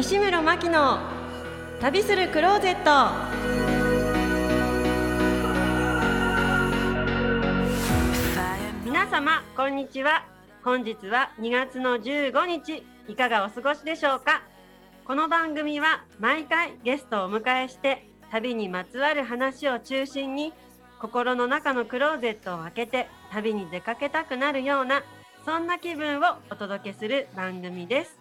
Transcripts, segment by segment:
西村真希の旅するクローゼット。皆様こんにちは。本日は2月の15日いかがお過ごしでしょうか？この番組は毎回ゲストをお迎えして旅にまつわる話を中心に心の中のクローゼットを開けて旅に出かけたくなるようなそんな気分をお届けする番組です。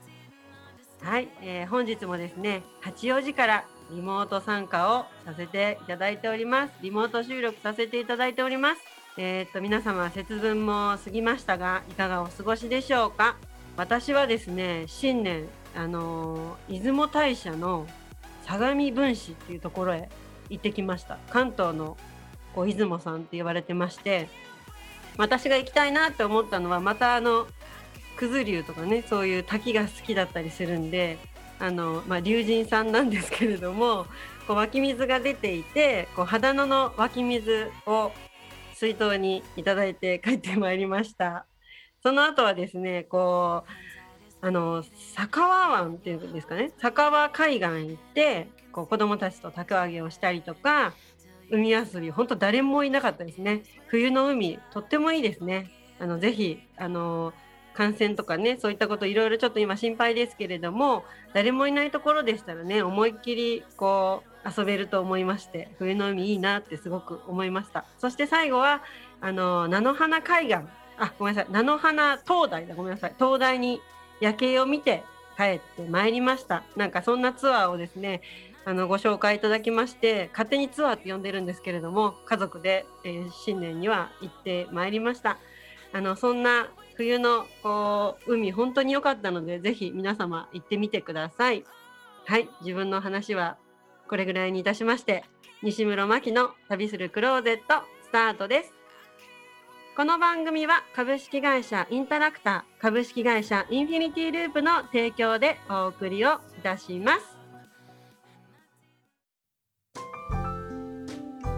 はい、えー、本日もですね八王子からリモート参加をさせていただいております。リモート収録させていただいております。えー、っと皆様節分も過ぎましたがいかがお過ごしでしょうか？私はですね新年あのー、出雲大社の相模分子っていうところへ行ってきました。関東のこう出雲さんって言われてまして私が行きたいなって思ったのはまたあの九頭竜とかねそういう滝が好きだったりするんであの、まあ、龍神さんなんですけれどもこう湧き水が出ていてこう秦野の湧き水を水筒にいただいて帰ってまいりました。その後はですねこうあの佐川湾っていうんですかね佐川海岸行ってこう子供たちと凧揚げをしたりとか海遊び本当誰もいなかったですね。冬の海とってもいいですね。あのぜひあの感染とかねそういったこといろいろちょっと今心配ですけれども誰もいないところでしたらね思いっきりこう遊べると思いまして冬の海いいなってすごく思いました。そして最後はあの菜の花海岸。あごめんなさい。菜の花灯台だ。ごめんなさい。灯台に夜景を見て帰ってまいりました。なんかそんなツアーをですねあのご紹介いただきまして勝手にツアーって呼んでるんですけれども家族で、えー、新年には行ってまいりました。あのそんな冬のこう海本当に良かったのでぜひ皆様行ってみてください。はい自分の話はこれぐらいにいたしまして西室真希の旅するクローゼットスタートです。この番組は株式会社インタラクター株式会社インフィニティループの提供でお送りをいたします。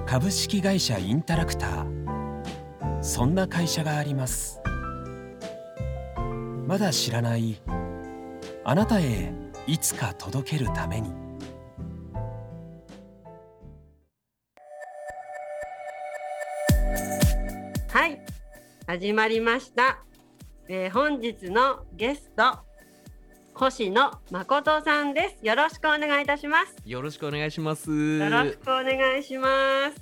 株式会社インタラクター。そんな会社があります。まだ知らない。あなたへいつか届けるために。はい。始まりました、えー、本日のゲスト星野誠さんです。よろしくお願いいたします。よろしくお願いします。よろしくお願いします。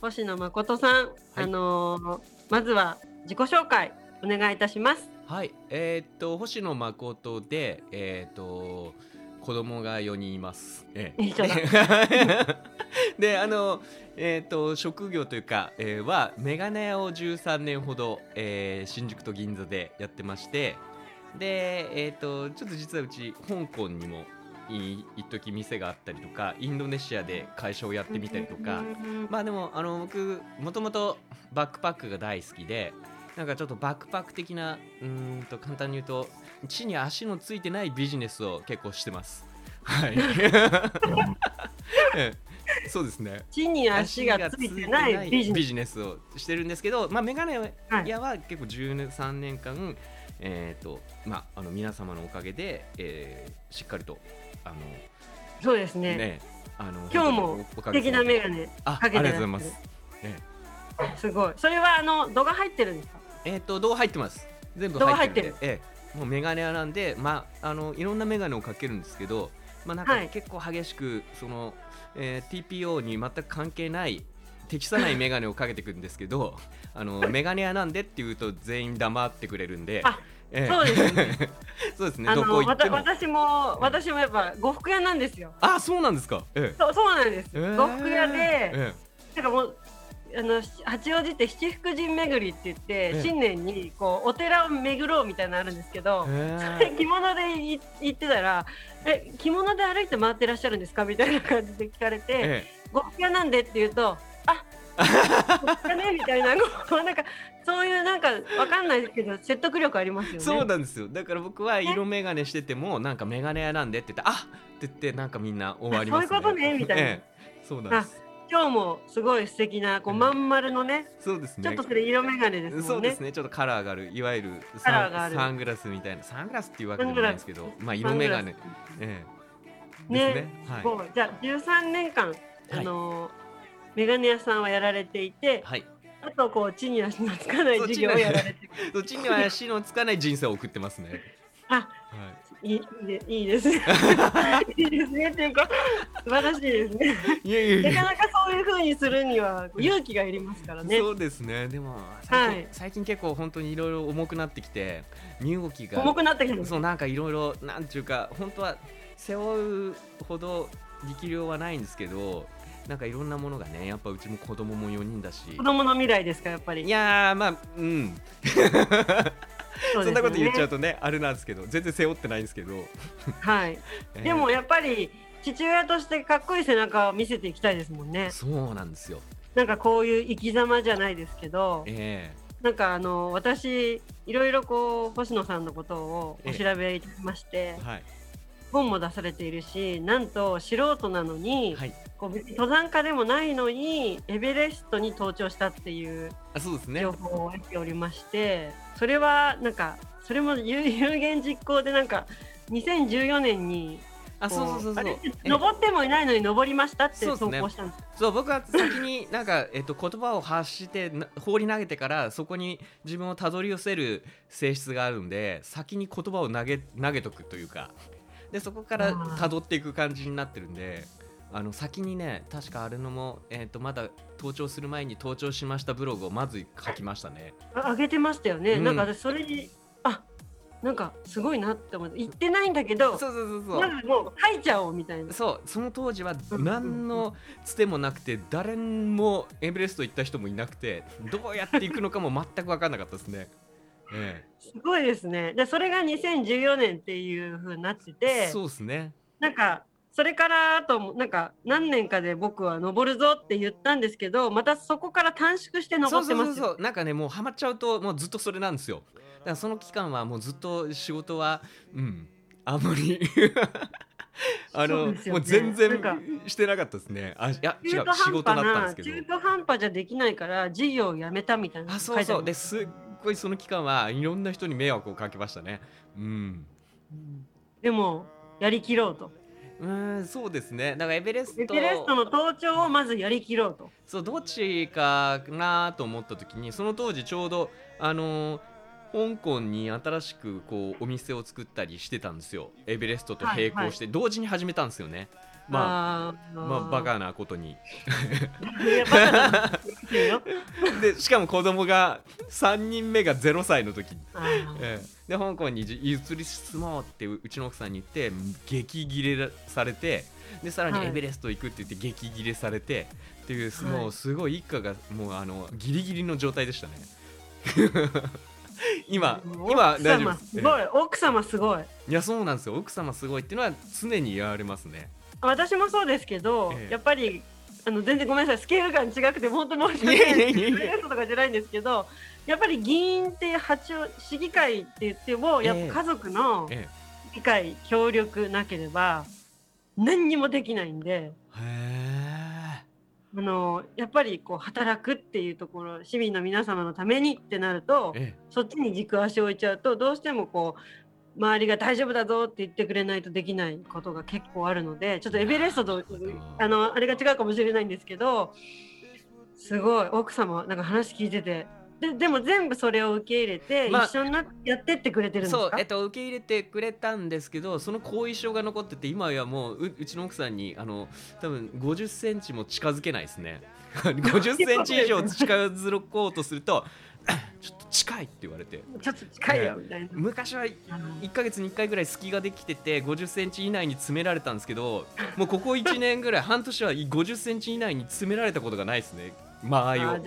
星野誠さん、はい、あのー、まずは自己紹介お願いいたしますはい、えー、っと星野誠で、えー、っと子供が4人います。ええ、であの、えーと、と職業というか、えー、はメガネ屋を13年ほど、えー、新宿と銀座でやってましてで、えーと、ちょっと実はうち香港にも一時店があったりとかインドネシアで会社をやってみたりとか。まあでもあの僕もともとバックパックが大好きでなんかちょっとバックパック的なうんと簡単に言うと地に足のついてないビジネスを結構してます。はい。そうですね。地に足がついてないビジネスをしてるんですけど、まあメガネ屋は結構13年間、えっ、ー、とまああの皆様のおかげで、えー、しっかりとあのそうですね。ねあの今日も素敵なメガネかけてありがとうございます。ええ、すごい。それはあの度が入ってるんですか？えっ、ー、と動画入ってます全部入ってるええ、もうメガネ屋なんでまああのいろんなメガネをかけるんですけどまあなんか結構激しく、その、えー、TPO に全く関係ない適さないメガネをかけてくるんですけど あのメガネ屋なんでって言うと全員黙ってくれるんで。ええ、そうですね。そうですね。どこ行っても私も私もやっぱ呉服屋なんですよ。あ、そうなんですか。ええ、そうそうなんです。呉服屋で、ええ、なんかもうあの八王子って七福神巡りって言って、新年にこうお寺を巡ろうみたいなのあるんですけど、それ着物で行ってたら「え着物で歩いて回ってらっしゃるんですか?」みたいな感じで聞かれて「呉服屋なんで?」って言うと「あっねみたいな なんかそういうなんかわかんないですけど説得力ありますよね。そうなんですよ。だから僕は色眼鏡しててもなんか眼鏡屋なんでって言ってあって言ってなんかみんな終わります、ね、そういうことねみたいな。ええ、そうなんです。今日もすごい素敵なこうまん丸のね、そうですね。ちょっとそれ色眼鏡ですもんね。そうですね。ちょっとカラーがあるいわゆるサンサングラスみたいな。サングラスっていうわけじゃないんですけど、まあ色眼鏡。えねね。はい。じゃあ13年間あのメガネ屋さんはやられていて、はい。あとこう地に足のつかない授業をやられてどっちには足のつかない人生を送ってますねあはいいいでいいですね。いいですねっていうか素晴らしいですね。いやいやなかなかそういう風にするには勇気がいりますからね。そうですね。でも最近,、はい。最近結構本当にいろいろ重くなってきて身動きが重くなってきてそうなんかいろいろなんていうか本当は背負うほど力量はないんですけどなんかいろんなものがねやっぱうちも子供も4人だし。子供の未来ですかやっぱり。いやーまあうんそそんなこと言っちゃうととねあれなんですけど全然背負ってないんですけど、はい。えー。でもやっぱり父親としてかっこいい背中を見せていきたいですもんね。そうなんですよ。なんかこういう生き様じゃないですけどえなんかあの私いろいろこう星野さんのことをお調べいたしましてえはい。本も出されているしなんと素人なのに、はい。こう登山家でもないのにエベレストに登頂したっていうあそうですね。情報を得ておりまして、それはなんかそれも 有有言実行でなんか2014年にあそうそうそうそう。登ってもいないのに登りましたって投稿したんです。そう僕は先に なんか、えっと、言葉を発してな放り投げてからそこに自分をたどり寄せる性質があるんで先に言葉を投げ投げとくというか。でそこからあー。たどっていく感じになってるんであの先にね確かあれのも、えっとまだ登頂する前に登頂しましたブログをまず書きましたね。あ上げてましたよね、うん。なんか私それにあなんかすごいなって思って言ってないんだけどそうそうそうそう。なんかもう書いちゃおうみたいな。そうその当時はうん。何のつてもなくて誰もエベレスト行った人もいなくてどうやって行くのかも全く分かんなかったですね。えすごいですね。でそれが2014年っていう風になってえ、てそうですね。なんかそれからあともなんか何年かで僕は登るぞって言ったんですけどまたそこから短縮して登ってますよ。そうそうそう。そうなんかねもうハマっちゃうともうずっとそれなんですよ。だからその期間はもうずっと仕事はうんあんまり。あの、ね。もう全然してなかったですね。あいや違う仕事だったんですけど。中途半端じゃできないから事業をやめたみたいなあそうそう。でですっごいその期間はいろんな人に迷惑をかけましたね。うん。でもやりきろうとうーんそうですね。だからエベレストエベレストの登頂をまずやりきろうと。そうどっちかなと思った時にその当時ちょうどあのー香港に新しくこうお店を作ったりしてたんですよ。エベレストと並行して。同時に始めたんですよね、まああまあバカなことに。でしかも子供が3人目が0歳の時。ええ。で香港にじ移り住もうってううちの奥さんに言って激ギレされてでさらにはい。エベレスト行くって言って激ギレされてっていうはい。もうすごい一家がもうあのギリギリの状態でしたね。今今奥大丈夫です。様すごい。奥様すごい。いやそうなんですよ。奥様すごいっていうのは常に言われますね私もそうですけど、ええ。やっぱりあの全然ごめんなさい。スケール感違くて本当申し訳ない。いやいやいやいや。エベレストとかじゃないんですけどやっぱり議員って八王市議会って言ってもやっええぱ家族のえ議会協力なければ何にもできないんで。あのやっぱりこう働くっていうところ市民の皆様のためにってなるとええ。そっちに軸足を置いちゃうとどうしてもこう周りが大丈夫だぞって言ってくれないとできないことが結構あるのでちょっとエベレストとあのあれが違うかもしれないんですけどすごい奥様なんか話聞いてて。ででも全部それを受け入れて、まあ一緒になってやってってくれてるんですか？そう、えっと、受け入れてくれたんですけどその後遺症が残ってて今はもうううちの奥さんにあの多分50センチも近づけないですね。50センチ以上近づこうとすると ちょっと近いって言われて。ちょっと近いよみたいな。昔は1ヶ月に1回ぐらい隙ができてて50センチ以内に詰められたんですけど もうここ1年ぐらい半年は50センチ以内に詰められたことがないですね。間合いを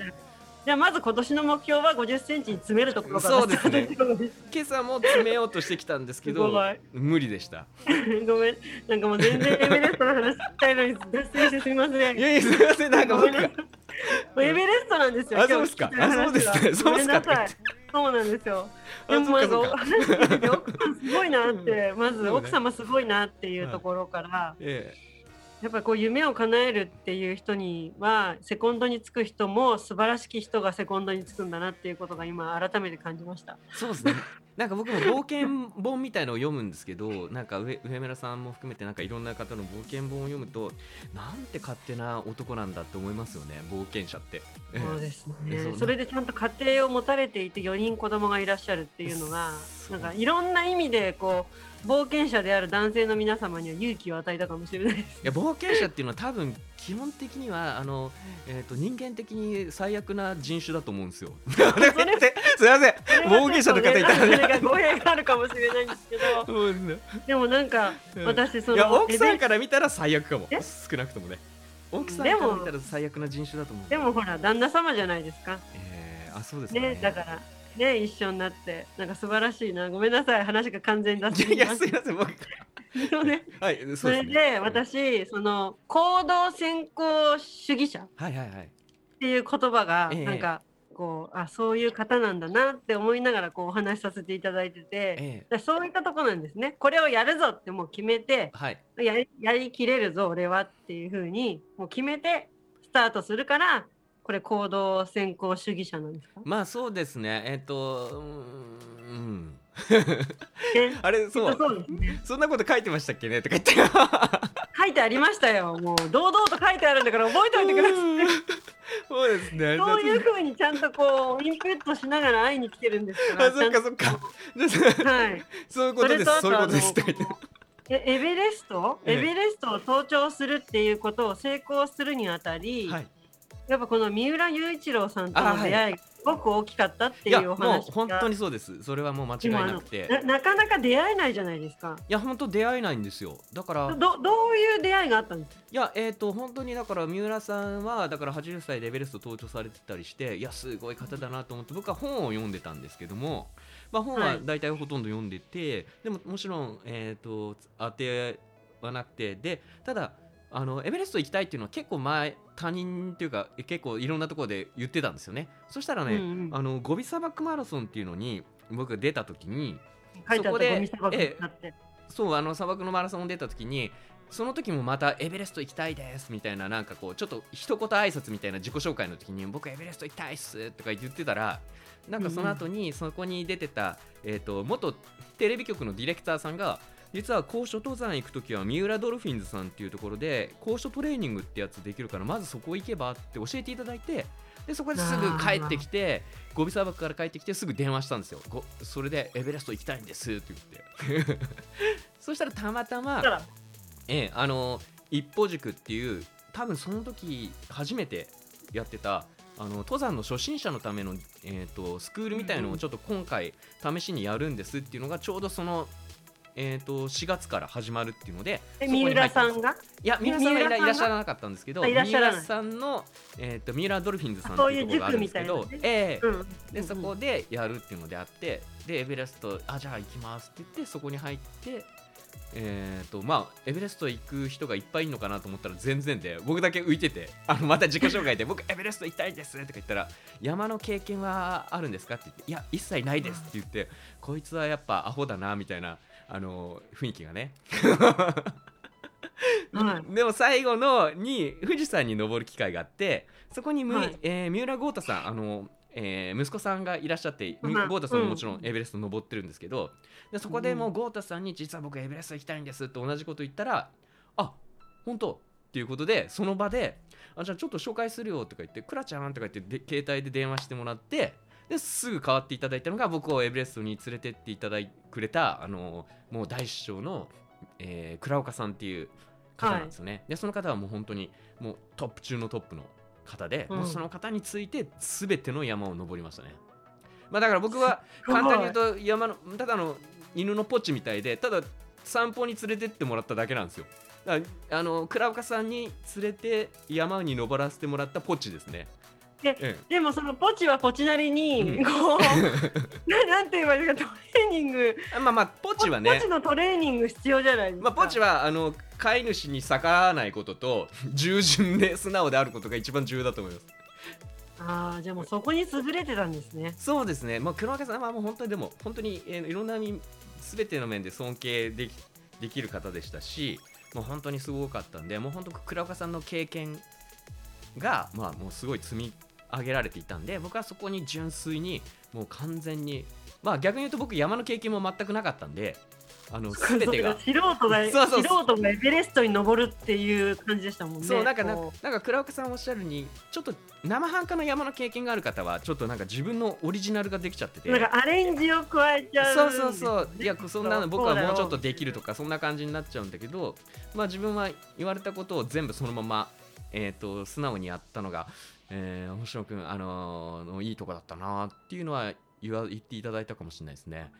じゃあまず今年の目標は50センチに詰めるところからそうですね。今朝も詰めようとしてきたんですけど無理でした。ごめん。なんかもう全然エベレストの話聞きたいのに脱線してすみません。いやいやすいません。なんか僕が。エベレストなんですよ。あそうですか。あそうですねそうですか。ごめんなさい。そうなんですよ。あでもなん奥さんすごいなって、まず奥様すごいなっていうところから、えやっぱりこう夢を叶えるっていう人にはセコンドにつく人も素晴らしき人がセコンドにつくんだなっていうことが今改めて感じました。そうですねなんか僕も冒険本みたいのを読むんですけどなんか上上村さんも含めてなんかいろんな方の冒険本を読むとなんて勝手な男なんだって思いますよね冒険者って。ええそうですね。それでちゃんと家庭を持たれていて4人子供がいらっしゃるっていうのがそうんなかいろんな意味でこう冒険者である男性の皆様には勇気を与えたかもしれないです。いや冒険者っていうのは多分基本的にはあの、えー、と人間的に最悪な人種だと思うんですよ。すいません。冒険者の方いたら。が語弊があるかもしれないんですけど。でもなんかうん。私その奥さんから見たら最悪かも。え？少なくともね。奥さんから見たら最悪な人種だと思う。でもほら旦那様じゃないですか。えー、あそうですかね。ねだからね一緒になって。なんか素晴らしいな。ごめんなさい。話が完全に脱線いやすいません僕。ね。はいそれで私その行動先行主義者っていう言葉がええ。なんかこうあそういう方なんだなって思いながらこうお話しさせていただいててえそういったとこなんですね。これをやるぞってもう決めてはい。やりやりきれるぞ俺はっていうふうにもう決めてスタートするからこれ行動先行主義者なんですか、まあそうですね。えっ、ーん。うん。ねあれそう。そうね。そんなこと書いてましたっけね？とか言って。書いてありましたよ。もう堂々と書いてあるんだから覚えておいてください。そうですね。そういうふうにちゃんとこうインプットしながら会いに来てるんですからあそっかそっか。はい。そういうことです。そういうことです。えエベレスト、ええ。エベレストを登頂するっていうことを成功するにあたり、はいやっぱこの三浦雄一郎さんとの出会いがすごく大きかったっていうお話が。本当にそうです。それはもう間違いなくて。ななかなか出会えないじゃないですか。いや本当出会えないんですよ。だからどどういう出会いがあったんですか？いやえっ、と本当にだから三浦さんはだから80歳でエベレスト登頂されてたりしていやすごい方だなと思って僕は本を読んでたんですけども、まあ、本ははい。大体ほとんど読んでて、でももちろん、えー、と当てはなくてでただあのエベレスト行きたいっていうのは結構前他人っていうか結構いろんなところで言ってたんですよね。そしたらね、うんうん。あのゴビ砂漠マラソンっていうのに僕が出た時にそこでたゴミ砂漠になって、そうあの砂漠のマラソン出た時にその時もまたエベレスト行きたいですみたいななんかこうちょっと一言挨拶みたいな自己紹介の時に僕エベレスト行きたいっすとか言ってたらなんかその後にそこに出てた、えー、と元テレビ局のディレクターさんが実は高所登山行く時は三浦ドルフィンズさんっていうところで高所トレーニングってやつできるからまずそこ行けばって教えていただいてでそこですぐ帰ってきてゴビ砂漠から帰ってきてすぐ電話したんですよごそれでエベレスト行きたいんですって言ってそしたら？たまたまええ、あの一歩塾っていう多分その時初めてやってたあの登山の初心者のための、えー、とスクールみたいのをちょっと今回試しにやるんですっていうのがちょうどその、えー、と4月から始まるっていうので三浦さんが？いや三浦さんがいらっしゃらなかったんですけど三浦さんの、えー、と三浦ドルフィンズさんっていうところがあるんですけど塾みたいなね。ええ。うん。でそこでやるっていうのであってでエベレストあじゃあ行きますって言ってそこに入ってえーとまあ、エベレスト行く人がいっぱいいるのかなと思ったら全然で僕だけ浮いててあのまた自己紹介で 僕エベレスト行きたいですとか言ったら山の経験はあるんですかって言っていや一切ないですって言ってこいつはやっぱアホだなみたいなあの雰囲気がね。はい。でも最後のに富士山に登る機会があってそこにむ、はい。えー三浦豪太さんあの、えー息子さんがいらっしゃってうん。豪太さんももちろんエベレスト登ってるんですけど、でそこでもううん豪太さんに実は僕エベレスト行きたいんですって同じこと言ったらあ本当っていうことでその場であじゃあちょっと紹介するよとか言ってクラちゃんとか言ってで携帯で電話してもらってですぐ変わっていただいたのが僕をエベレストに連れてっていただいくれたあのもう大師匠の、えー倉岡さんっていう方なんですよね、でその方はもう本当にもうトップ中のトップの方で、うん。もうその方について全ての山を登りましたね、まあ、だから僕は簡単に言うと山のただの犬のポチみたいでただ散歩に連れてってもらっただけなんですよ。だからあの倉岡さんに連れて山に登らせてもらったポチですねでえでもそのポチはポチなりに、うん。こう な なんて言えばいいかトレーニング。まあまあポチはね。ポチのトレーニング必要じゃないですか、まあ、ポチはあの飼い主に逆らわないことと 従順で素直であることが一番重要だと思います。ああじゃあもうそこに優れてたんですね。そうですね、まあ、黒若さんはもう本当にでも本当に、えーいろんな意味全ての面で尊敬できできる方でしたしもう本当にすごかったんでもう本当倉岡さんの経験が、まあ、もうすごい積み上げられていたんで僕はそこに純粋にもう完全にまあ逆に言うと僕山の経験も全くなかったんであの全てが素人が そうそう素人がエベレストに登るっていう感じでしたもんね。そうなんかなんか倉岡さんおっしゃるにちょっと生半可な山の経験がある方はちょっとなんか自分のオリジナルができちゃっててうなんかアレンジを加えちゃそううんですよね。そうそういやそんなの僕はもうちょっとできるとか。かそんな感じになっちゃうんだけどまあ自分は言われたことを全部そのままえー、と素直にやったのが、えー、星野君、あのーいいとこだったなっていうのは言わ言っていただいたかもしれないですね。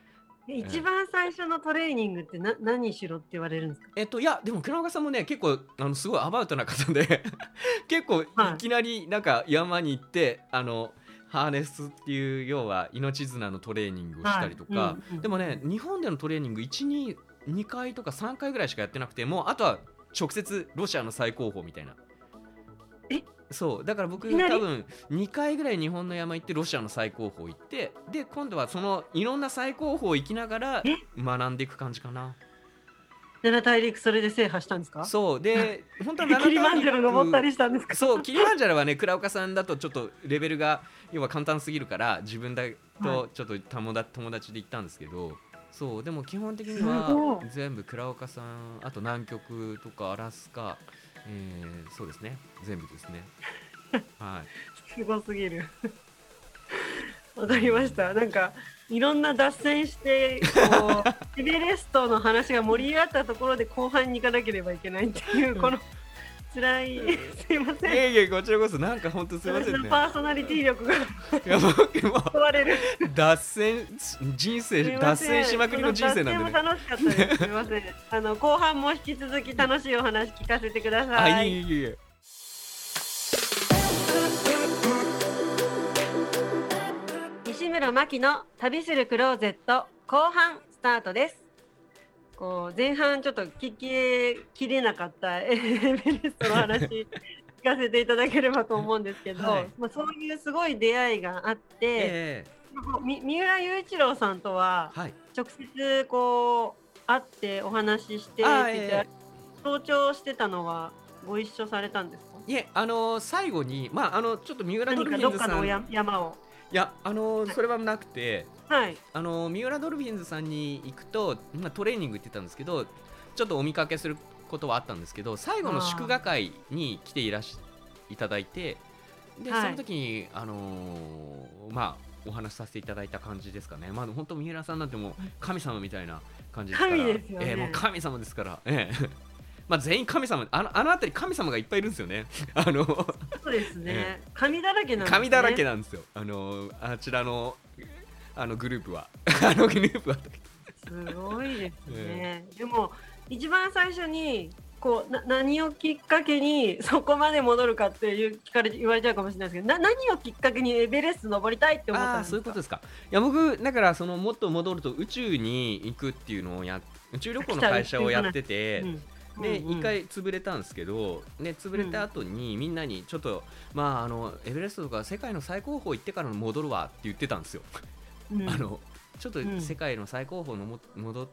で一番最初のトレーニングってな何しろって言われるんですか？えっといやでも倉岡さんもね結構あのすごいアバウトな方で 結構いはいきなりなんか山に行って、あのハーネスっていう要は命綱のトレーニングをしたりとか、はいうんうんでもね日本でのトレーニング12 2回とか3回ぐらいしかやってなくてもうあとは直接ロシアの最高峰みたいな。えそうだから僕多分2回ぐらい日本の山行ってロシアの最高峰行ってで今度はそのいろんな最高峰行きながらえ？学んでいく感じかな。七大陸それで制覇したんですか？そうで 本当はキリマンジャロ登ったりしたんですか？そうキリマンジャロはね倉岡さんだとちょっとレベルが要は簡単すぎるから自分だはとちょっと友達友達で行ったんですけどそうでも基本的にはい全部倉岡さんあと南極とかアラスカ、えーそうですね。全部ですね。はい。すごすぎる。わかりました。なんかいろんな脱線してこう エベレストの話が盛り上がったところで後半に行かなければいけないっていうこの辛いすいません。いやいやこちらこそなんか本当すいませんねパーソナリティ力がいや僕も問われる。脱線人生脱線しまくりの人生なんでねこの脱線も楽しかったです。すみません。あの後半も引き続き楽しいお話聞かせてください。あいえいえいえ西村真希の旅するクローゼット後半スタートです。こう前半ちょっと聞ききれなかった エベレストの話 聞かせていただければと思うんですけど、はい。まあそういうすごい出会いがあって、えみ三浦雄一郎さんとは直接こう会ってお話しして登頂してたのはご一緒されたんですか？いえあのー最後にまああのちょっと三浦ドルフィンズさん。いどっかのや山を。やあのーそれはなくてはい。あのー三浦ドルフィンズさんに行くと、まあ、トレーニングってたんですけどちょっとお見かけすることはあったんですけど最後の祝賀会に来ていらしいただいてで、はいその時にあのーまあお話しさせていただいた感じですかね。まあ本当三浦さんなんてもう神様みたいな感じですから。神ですよねええもう神様ですから。ええ まあ全員神様あのあの辺り神様がいっぱいいるんですよね。あのそうですねえ。神だらけなんですね。神だらけなんですよ。あのあちらのあのグループはあのグループは。すごいですね。でも一番最初にこうな何をきっかけにそこまで戻るかっていう聞かれ言われちゃうかもしれないですけど、な何をきっかけにエベレスト登りたいって思ったんああですか？そういうことですか。いや僕だからそのもっと戻ると宇宙に行くっていうのをや宇宙旅行の会社をやってて。うんでうんうん一回潰れたんですけど、ね、潰れた後にみんなにちょっと、まあ、あのエベレストとか世界の最高峰行ってから戻るわって言ってたんですよ。うん。あのちょっとうん。世界の最高峰のも戻っ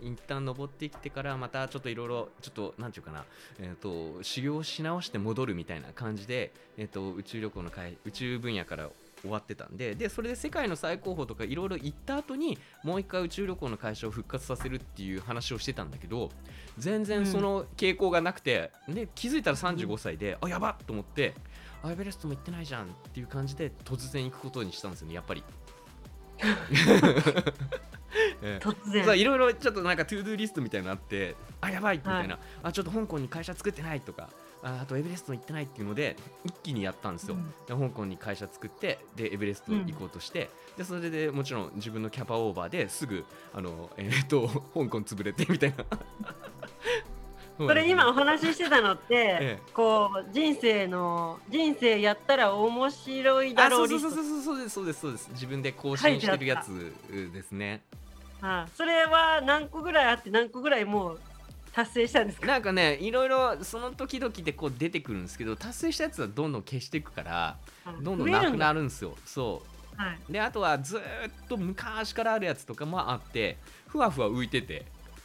一旦登ってきてからまたちょっといろいろちょっとなんていうかな、えー、と修行し直して戻るみたいな感じで、えー、と宇宙旅行の会宇宙分野から終わってたんででそれで世界の最高峰とかいろいろ行った後にもう一回宇宙旅行の会社を復活させるっていう話をしてたんだけど全然その傾向がなくて、で気づいたら35歳で、あやばっと思ってあエベレストも行ってないじゃんっていう感じで突然行くことにしたんですよねやっぱり。ええ突然。そういろいろちょっとなんか ToDoリストみたいなのあってあやばいみたいな、あちょっと香港に会社作ってないとかああとエベレスト行ってないっていうので一気にやったんですよ、うん。で香港に会社作ってでエベレスト行こうとして、でそれでもちろん自分のキャパオーバーですぐあのえーっと香港潰れてみたいなそれ今お話ししてたのって、ええ。こう人生の人生やったら面白いだあろそううそうそうそうそうですそうですそうです。自分で更新してるやつですね。あそれは何個ぐらいあって何個ぐらいもう達成したんですか？なんかねいろいろその時々でこう出てくるんですけど達成したやつはどんどん消していくからどんどんなくなる。るんですよ。そう。はい。であとはずーっと昔からあるやつとかもあってふわふわ浮いてて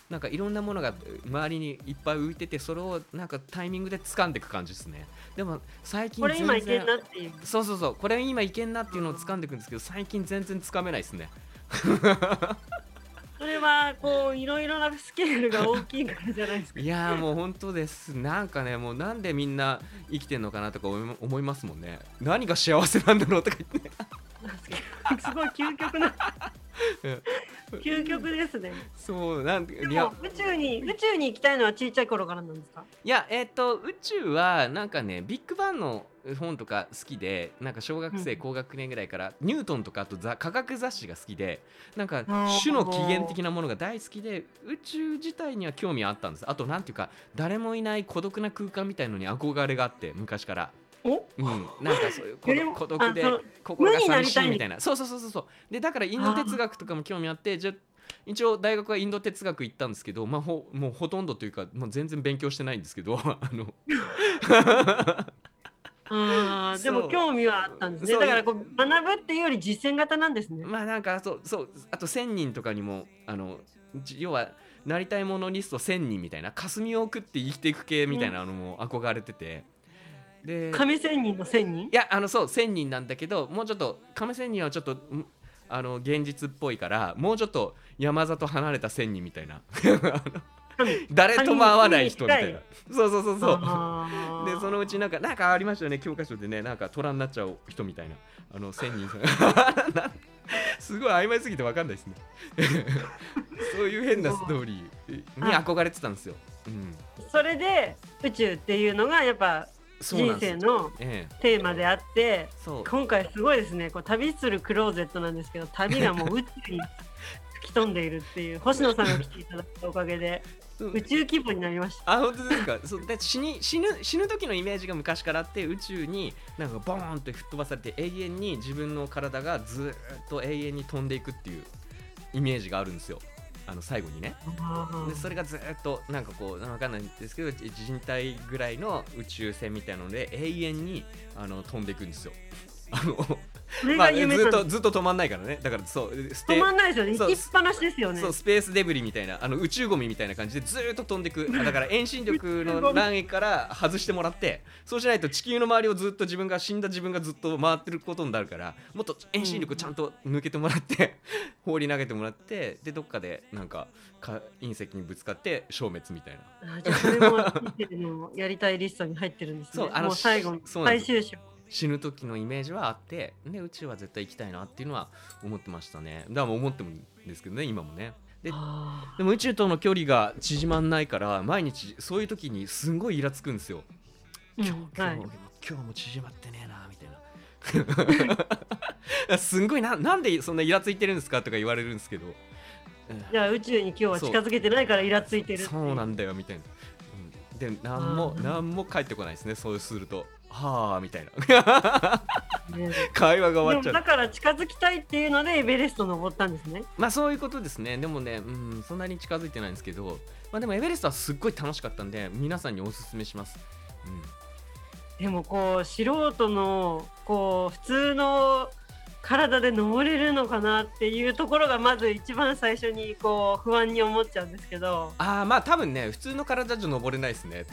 なんかいろんなものが周りにいっぱい浮いててそれをなんかタイミングで掴んでいく感じですね。でも最近これ今いけんなっていうそうそうそう。これ今いけんなっていうのを掴んでいくんですけど最近全然掴めないですね。それはこういろいろなスケールが大きいからじゃないですか。いやーもう本当です。なんかねもうなんでみんな生きてんのかなとか思いますもんね。何が幸せなんだろうとか言って。すごい究極なうん究極ですね。そうなんでいや。も宇宙に宇宙に行きたいのは小さい頃からなんですか？いやえっ、と宇宙はなんかねビッグバンの本とか好きでなんか小学生うん。高学年ぐらいからニュートンとかあとザ科学雑誌が好きでなんかー種の起源的なものが大好きで宇宙自体には興味あったんです。あとなんていうか誰もいない孤独な空間みたいのに憧れがあって昔から。おうん。なんかそういう孤独で心が寂し無になりたいいみたいな。そうそうそうそうそう。でだからインド哲学とかも興味あってじゃ一応大学はインド哲学行ったんですけど、まあ、ほもうほとんどというか、まあ、全然勉強してないんですけど あの。あーでも興味はあったんですね。だからこう学ぶっていうより実践型なんですね。まあなんかそうそう。あと1,000人とかにもあのじ要はなりたいものリスト1,000人みたいな霞を送って生きていく系みたいなのも憧れてて、で亀仙人の仙人？いやあのそう1,000人なんだけどもうちょっと亀仙人はちょっとんあの現実っぽいからもうちょっと山里離れた1,000人みたいな。神 誰とも会わない人みたいな。そうそうそうそう。でそのうちなんかなんかありましたよね教科書でねなんか虎になっちゃう人みたいな。あの千人さん。な すごい曖昧すぎてわかんないですね。そういう変なストーリーに憧れてたんですよ、うん、それで宇宙っていうのがやっぱ人生のええ。テーマであって今回すごいですね。こう旅するクローゼットなんですけど旅がもう宇宙に 吹き飛んでいるっていう星野さんが来ていただいたおかげでう。ん宇宙規模になりました。あ本当ですか？そうで死に死ぬ死ぬ時のイメージが昔からあって宇宙になんかボーンって吹っ飛ばされて永遠に自分の体がずーっと永遠に飛んでいくっていうイメージがあるんですよあの最後にねでそれがずーっとなんかこうわかんないんですけど人体ぐらいの宇宙船みたいなので永遠にあの飛んでいくんですよ。あのずっとずっと止まんないからね。だからそう止まんないですよね。行きっぱなしですよね。そうスペースデブリみたいなあの宇宙ゴミみたいな感じでずーっと飛んでいく。あだから遠心力の欄から外してもらってそうしないと地球の周りをずっと自分が死んだ自分がずっと回ってることになるからもっと遠心力ちゃんと抜けてもらって放り投げてもらってでどっかでなんかか隕石にぶつかって消滅みたいな。あじゃあそれも やりたいリストに入ってるんですね。そうあのもう最後の最終章死ぬ時のイメージはあってで宇宙は絶対行きたいなっていうのは思ってましたね。だから思ってもいいんですけどね今もね。であでも宇宙との距離が縮まんないから毎日そういう時にすんごいイラつくんですよ。ー今日,、うんはい。今日も今日も縮まってねえなみたいな。すんごいななんでそんなイラついてるんですか？とか言われるんですけど、うん。じゃあ宇宙に今日は近づけてないからイラついてるそうなんだよみたいな、うん、で何も何も返ってこないですねそうするとはあみたいな。ね。会話が終わっちゃう。だから近づきたいっていうのでエベレスト登ったんですね。まあそういうことですね。でもね、うん、そんなに近づいてないんですけど、まあ、でもエベレストはすっごい楽しかったんで皆さんにおすすめします、うん。でもこう素人のこう普通の体で登れるのかなっていうところがまず一番最初にこう不安に思っちゃうんですけど。ああまあ多分ね普通の体じゃ登れないですね。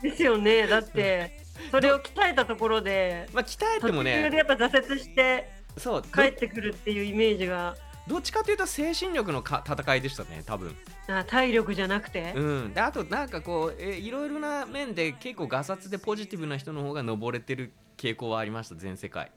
ですよね。だって それを鍛えたところでまあ鍛えても途中でねやっぱ挫折してそうど帰ってくるっていうイメージが。どっちかというと精神力のか戦いでしたね多分。あ体力じゃなくて、うん。であとなんかこうえいろいろな面で結構ガサツでポジティブな人の方が登れてる傾向はありました全世界。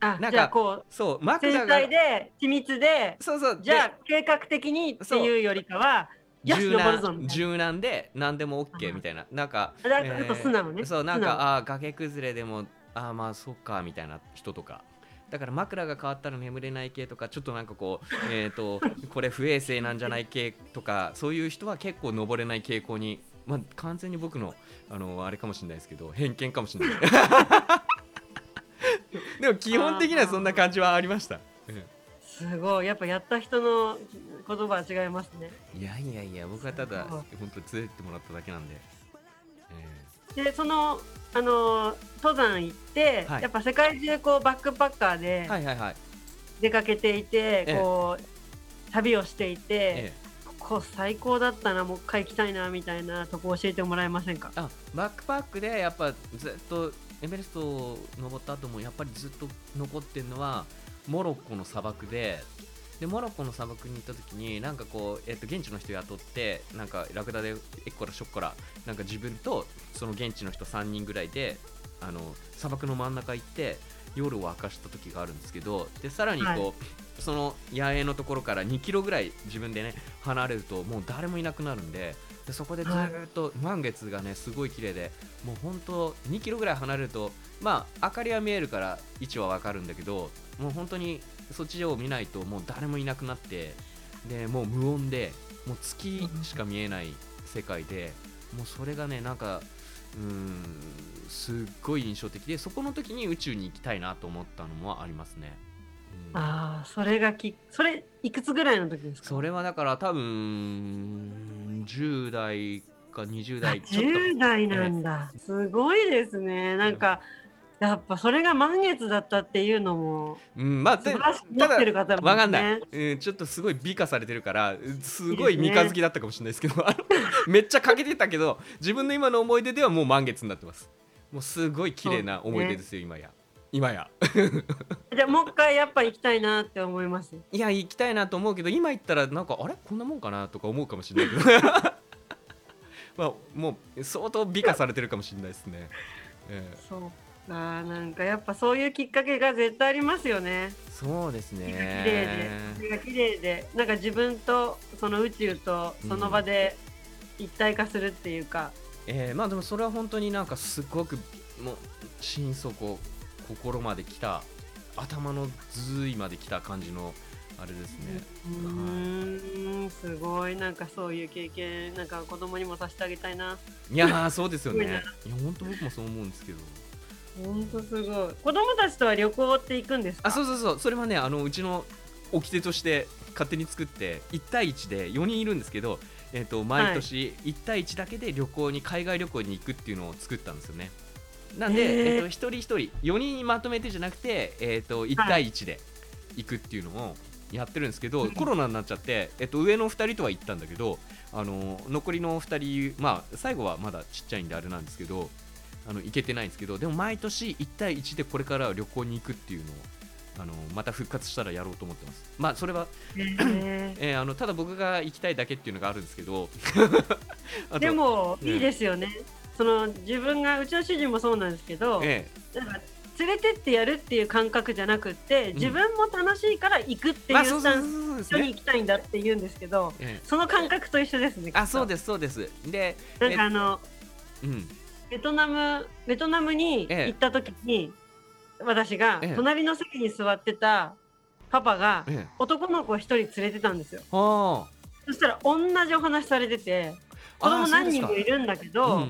あなんかじゃあこうそう枕繊が細で緻密でそうそうじゃあ計画的にっていうよりかは柔軟柔軟で何でも OK みたいな。なんか、あだからあと素直ね。そうなんかあー崖崩れでもあーまあそっかみたいな人とか。だから枕が変わったら眠れない系とかちょっとなんかこう えっ、とこれ不衛生なんじゃない系とかそういう人は結構登れない傾向にまあ完全に僕のあのあれかもしれないですけど偏見かもしれない。でも基本的にはそんな感じはありました、うんすごい。やっぱやった人の言葉は違いますね。いやいやいや僕はただ本当連れてってもらっただけなんで、えでそのあの登山行って、はい。やっぱ世界中こうバックパッカーーではいはいはい。出かけていて、ええ。こう旅をしていて、えこ最高だったなもう一回行きたいなみたいなとこ教えてもらえませんか？あバックパックでやっぱずっとエベレストを登った後もやっぱりずっと残ってるのはモロッコの砂漠ででモロッコの砂漠に行った時になんかこう、えっと現地の人雇ってなんかラクダでえっこらしょっこらなんか自分とその現地の人3人ぐらいであの砂漠の真ん中行って夜を明かした時があるんですけどでさらにこう、はい。その野営のところから2キロぐらい自分でね離れるともう誰もいなくなるんででそこでずーっと満月がねすごい綺麗でもう本当2キロぐらい離れるとまあ明かりは見えるから位置はわかるんだけどもう本当にそっちを見ないともう誰もいなくなってでもう無音でもう月しか見えない世界でもうそれがねなんかうーんすっごい印象的でそこの時に宇宙に行きたいなと思ったのもありますね。うん。ああそれがきそれいくつぐらいの時ですか？それはだから多分10代か20代ちょっ10代なんだ、すごいですね。なんかやっぱそれが満月だったっていうのもと、うん、まあで素晴らしく持ただってる方も、ね、わかんない、うん、ちょっとすごい美化されてるからうんすごい三日月だったかもしれないですけど めっちゃ欠けてたけど自分の今の思い出ではもう満月になってます。もうすごい綺麗な思い出ですよ、今や今や。じゃあもう一回やっぱ行きたいなって思います。いや行きたいなと思うけど今行ったらなんかあれ？こんなもんかなとか思うかもしれないけど。まあもう相当美化されてるかもしれないですね、ええ。そうかなんかやっぱそういうきっかけが絶対ありますよね。そうです目が綺麗ねで綺麗で。なんか自分とその宇宙とその場で一体化するっていうか、えーまあでもそれは本当になんかすごくもう心底心まで来た頭の髄まで来た感じのあれですね、うーんすごい。なんかそういう経験なんか子供にもさせてあげたいな。いやーそうですよね。いや本当僕もそう思うんですけど。ほんとすごい。子供たちとは旅行って行くんですか？あそうそうそう。それはねあのうちの掟として勝手に作って1対1で4人いるんですけど、えー、と毎年1対1だけで旅行に海外旅行に行くっていうのを作ったんですよねなんで、えー、と一人一人4人まとめてじゃなくて、えー、と1対1で行くっていうのをやってるんですけど、うんコロナになっちゃって、えー、と上の2人とは行ったんだけどあの残りの2人まあ最後はまだちっちゃいんであれなんですけどあの行けてないんですけどでも毎年1対1でこれからは旅行に行くっていうのをあのまた復活したらやろうと思ってます。まあそれは、へー。えーあのただ僕が行きたいだけっていうのがあるんですけど。でもねいいですよねその自分がうちの主人もそうなんですけど、えなんか連れてってやるっていう感覚じゃなくって自分も楽しいから行くってえいうスタンス、一緒に行きたいんだって言うんですけどええ。その感覚と一緒ですねあそうでですそうです。でなんかあのうん。ベトナムベトナムにええ行った時に、私がええ。隣の席に座ってたパパがええ。男の子を一人連れてたんですよ。あ。そしたら同じお話されてて子供何人もいるんだけあど、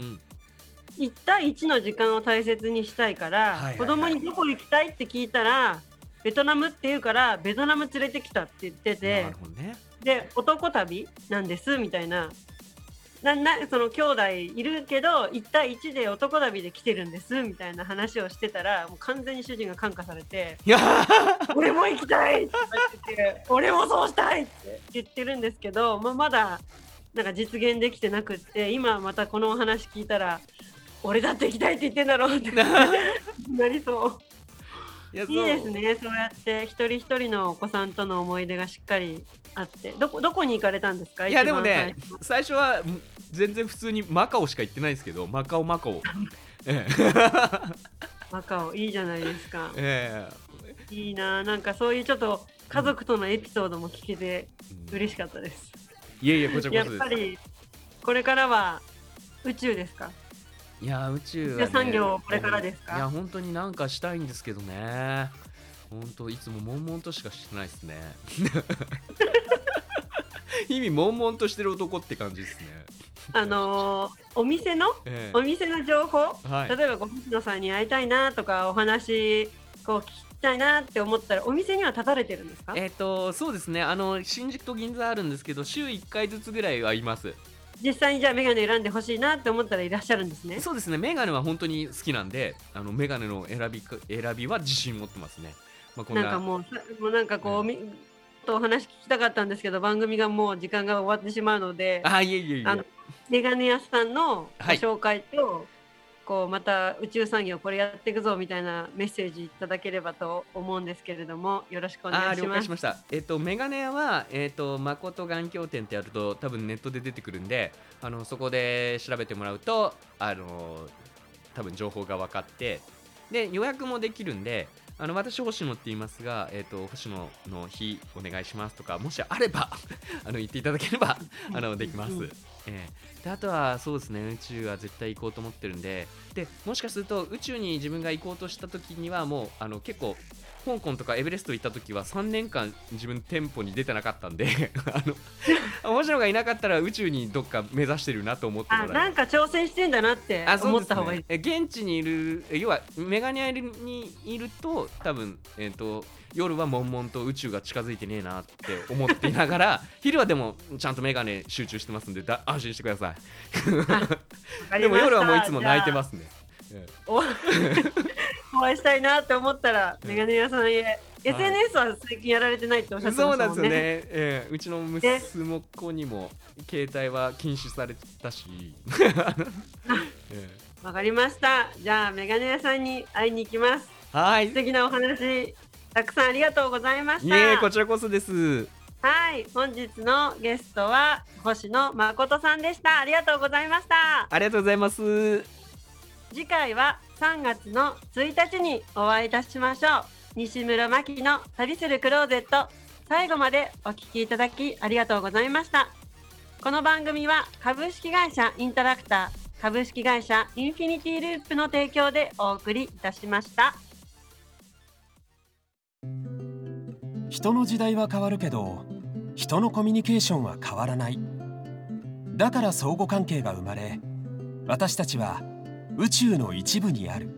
1対1の時間を大切にしたいから、はい子供にどこ行きたいって聞いたらベトナムって言うからベトナム連れてきたって言っててなるほどねで男旅なんですみたいなななその兄弟いるけど1対1で男旅で来てるんですみたいな話をしてたらもう完全に主人が感化されていや「俺も行きたい!」って言ってて「俺もそうしたい!」って言ってるんですけど、まあ、まだなんか実現できてなくって今またこのお話聞いたら俺だって行きたいって言ってんだろうって。なりそう。いやいいですね、そうやって一人一人のお子さんとの思い出がしっかりあって、どこどこに行かれたんですか？いやでもね最初。はん全然普通にマカオしか行ってないですけどマカオマカオ。マカオいいじゃないですか。えいいな、なんかそういうちょっと家族とのエピソードも聞けて嬉しかったです。いえいえこちらやこそです。っぱりこれからは宇宙ですか？いや宇宙は、ね、産業これからですか？いや本当になんかしたいんですけどね。本当いつも悶々としかしてないですね。意味悶々としてる男って感じですね。あのーお店のえお店の情報、えはい。例えばご星野さんに会いたいなとかお話こう聞きたいなって思ったらお店には立たれてるんですか？えっ、とそうですね。あの新宿と銀座あるんですけど週1回ずつぐらいはいます実際にじゃあメガネ選んでほしいなって思ったらいらっしゃるんですね。そうですね。メガネは本当に好きなんであのメガネの選びか選びは自信持ってますね、まあ、こんな。なんかもうさもうなんかこう、うん。みとお話聞きたかったんですけど番組がもう時間が終わってしまうのであいえいえいあのえメガネ屋さんのごはい。紹介と、こうまた宇宙産業これやっていくぞみたいなメッセージいただければと思うんですけれどもよろしくお願いします解しました。えっ、とメガネ屋はえっ、と誠眼鏡店ってやると多分ネットで出てくるんで、あのそこで調べてもらうとあの多分情報が分かって、で予約もできるんで。あの私星野って言いますが、えっと星野の日お願いしますとかもしあれば あの言っていただければあのできます。うんええ。であとはそうですね宇宙は絶対行こうと思ってるんで。でもしかすると宇宙に自分が行こうとした時にはもうあの結構香港とかエベレスト行った時は3年間自分店舗に出てなかったんで あの面白がいなかったら宇宙にどっか目指してるなと思ってもなんか挑戦してんだなって思った方がいい。ね、え現地にいるえ要はメガネ屋にいると多分、えー、と夜は悶々と宇宙が近づいてねえなって思っていながら昼はでもちゃんとメガネ集中してますんでだ安心してください。でも夜はもういつも泣いてますすね。ええおお会いしたいなって思ったらうん。メガネ屋さんへ。SNS は最近やられてないっておっしゃってそうましたもんなんですよね、ねええうちの息子にも携帯は禁止されたし、え わかりました。じゃあメガネ屋さんに会いに行きます。えはい。素敵なお話たくさんありがとうございましいたえこちらこそですはい本日のゲストは星野誠さんでした。ありがとうございました。ありがとうございます。次回は3月の1日にお会いいたしましょう。西村真希の旅するクローゼット。最後までお聞きいただきありがとうございました。この番組は株式会社インタラクター株式会社インフィニティループの提供でお送りいたしました人の時代は変わるけど人のコミュニケーションは変わらない。だから相互関係が生まれ私たちは宇宙の一部にある。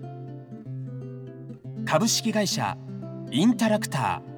株式会社インタラクター。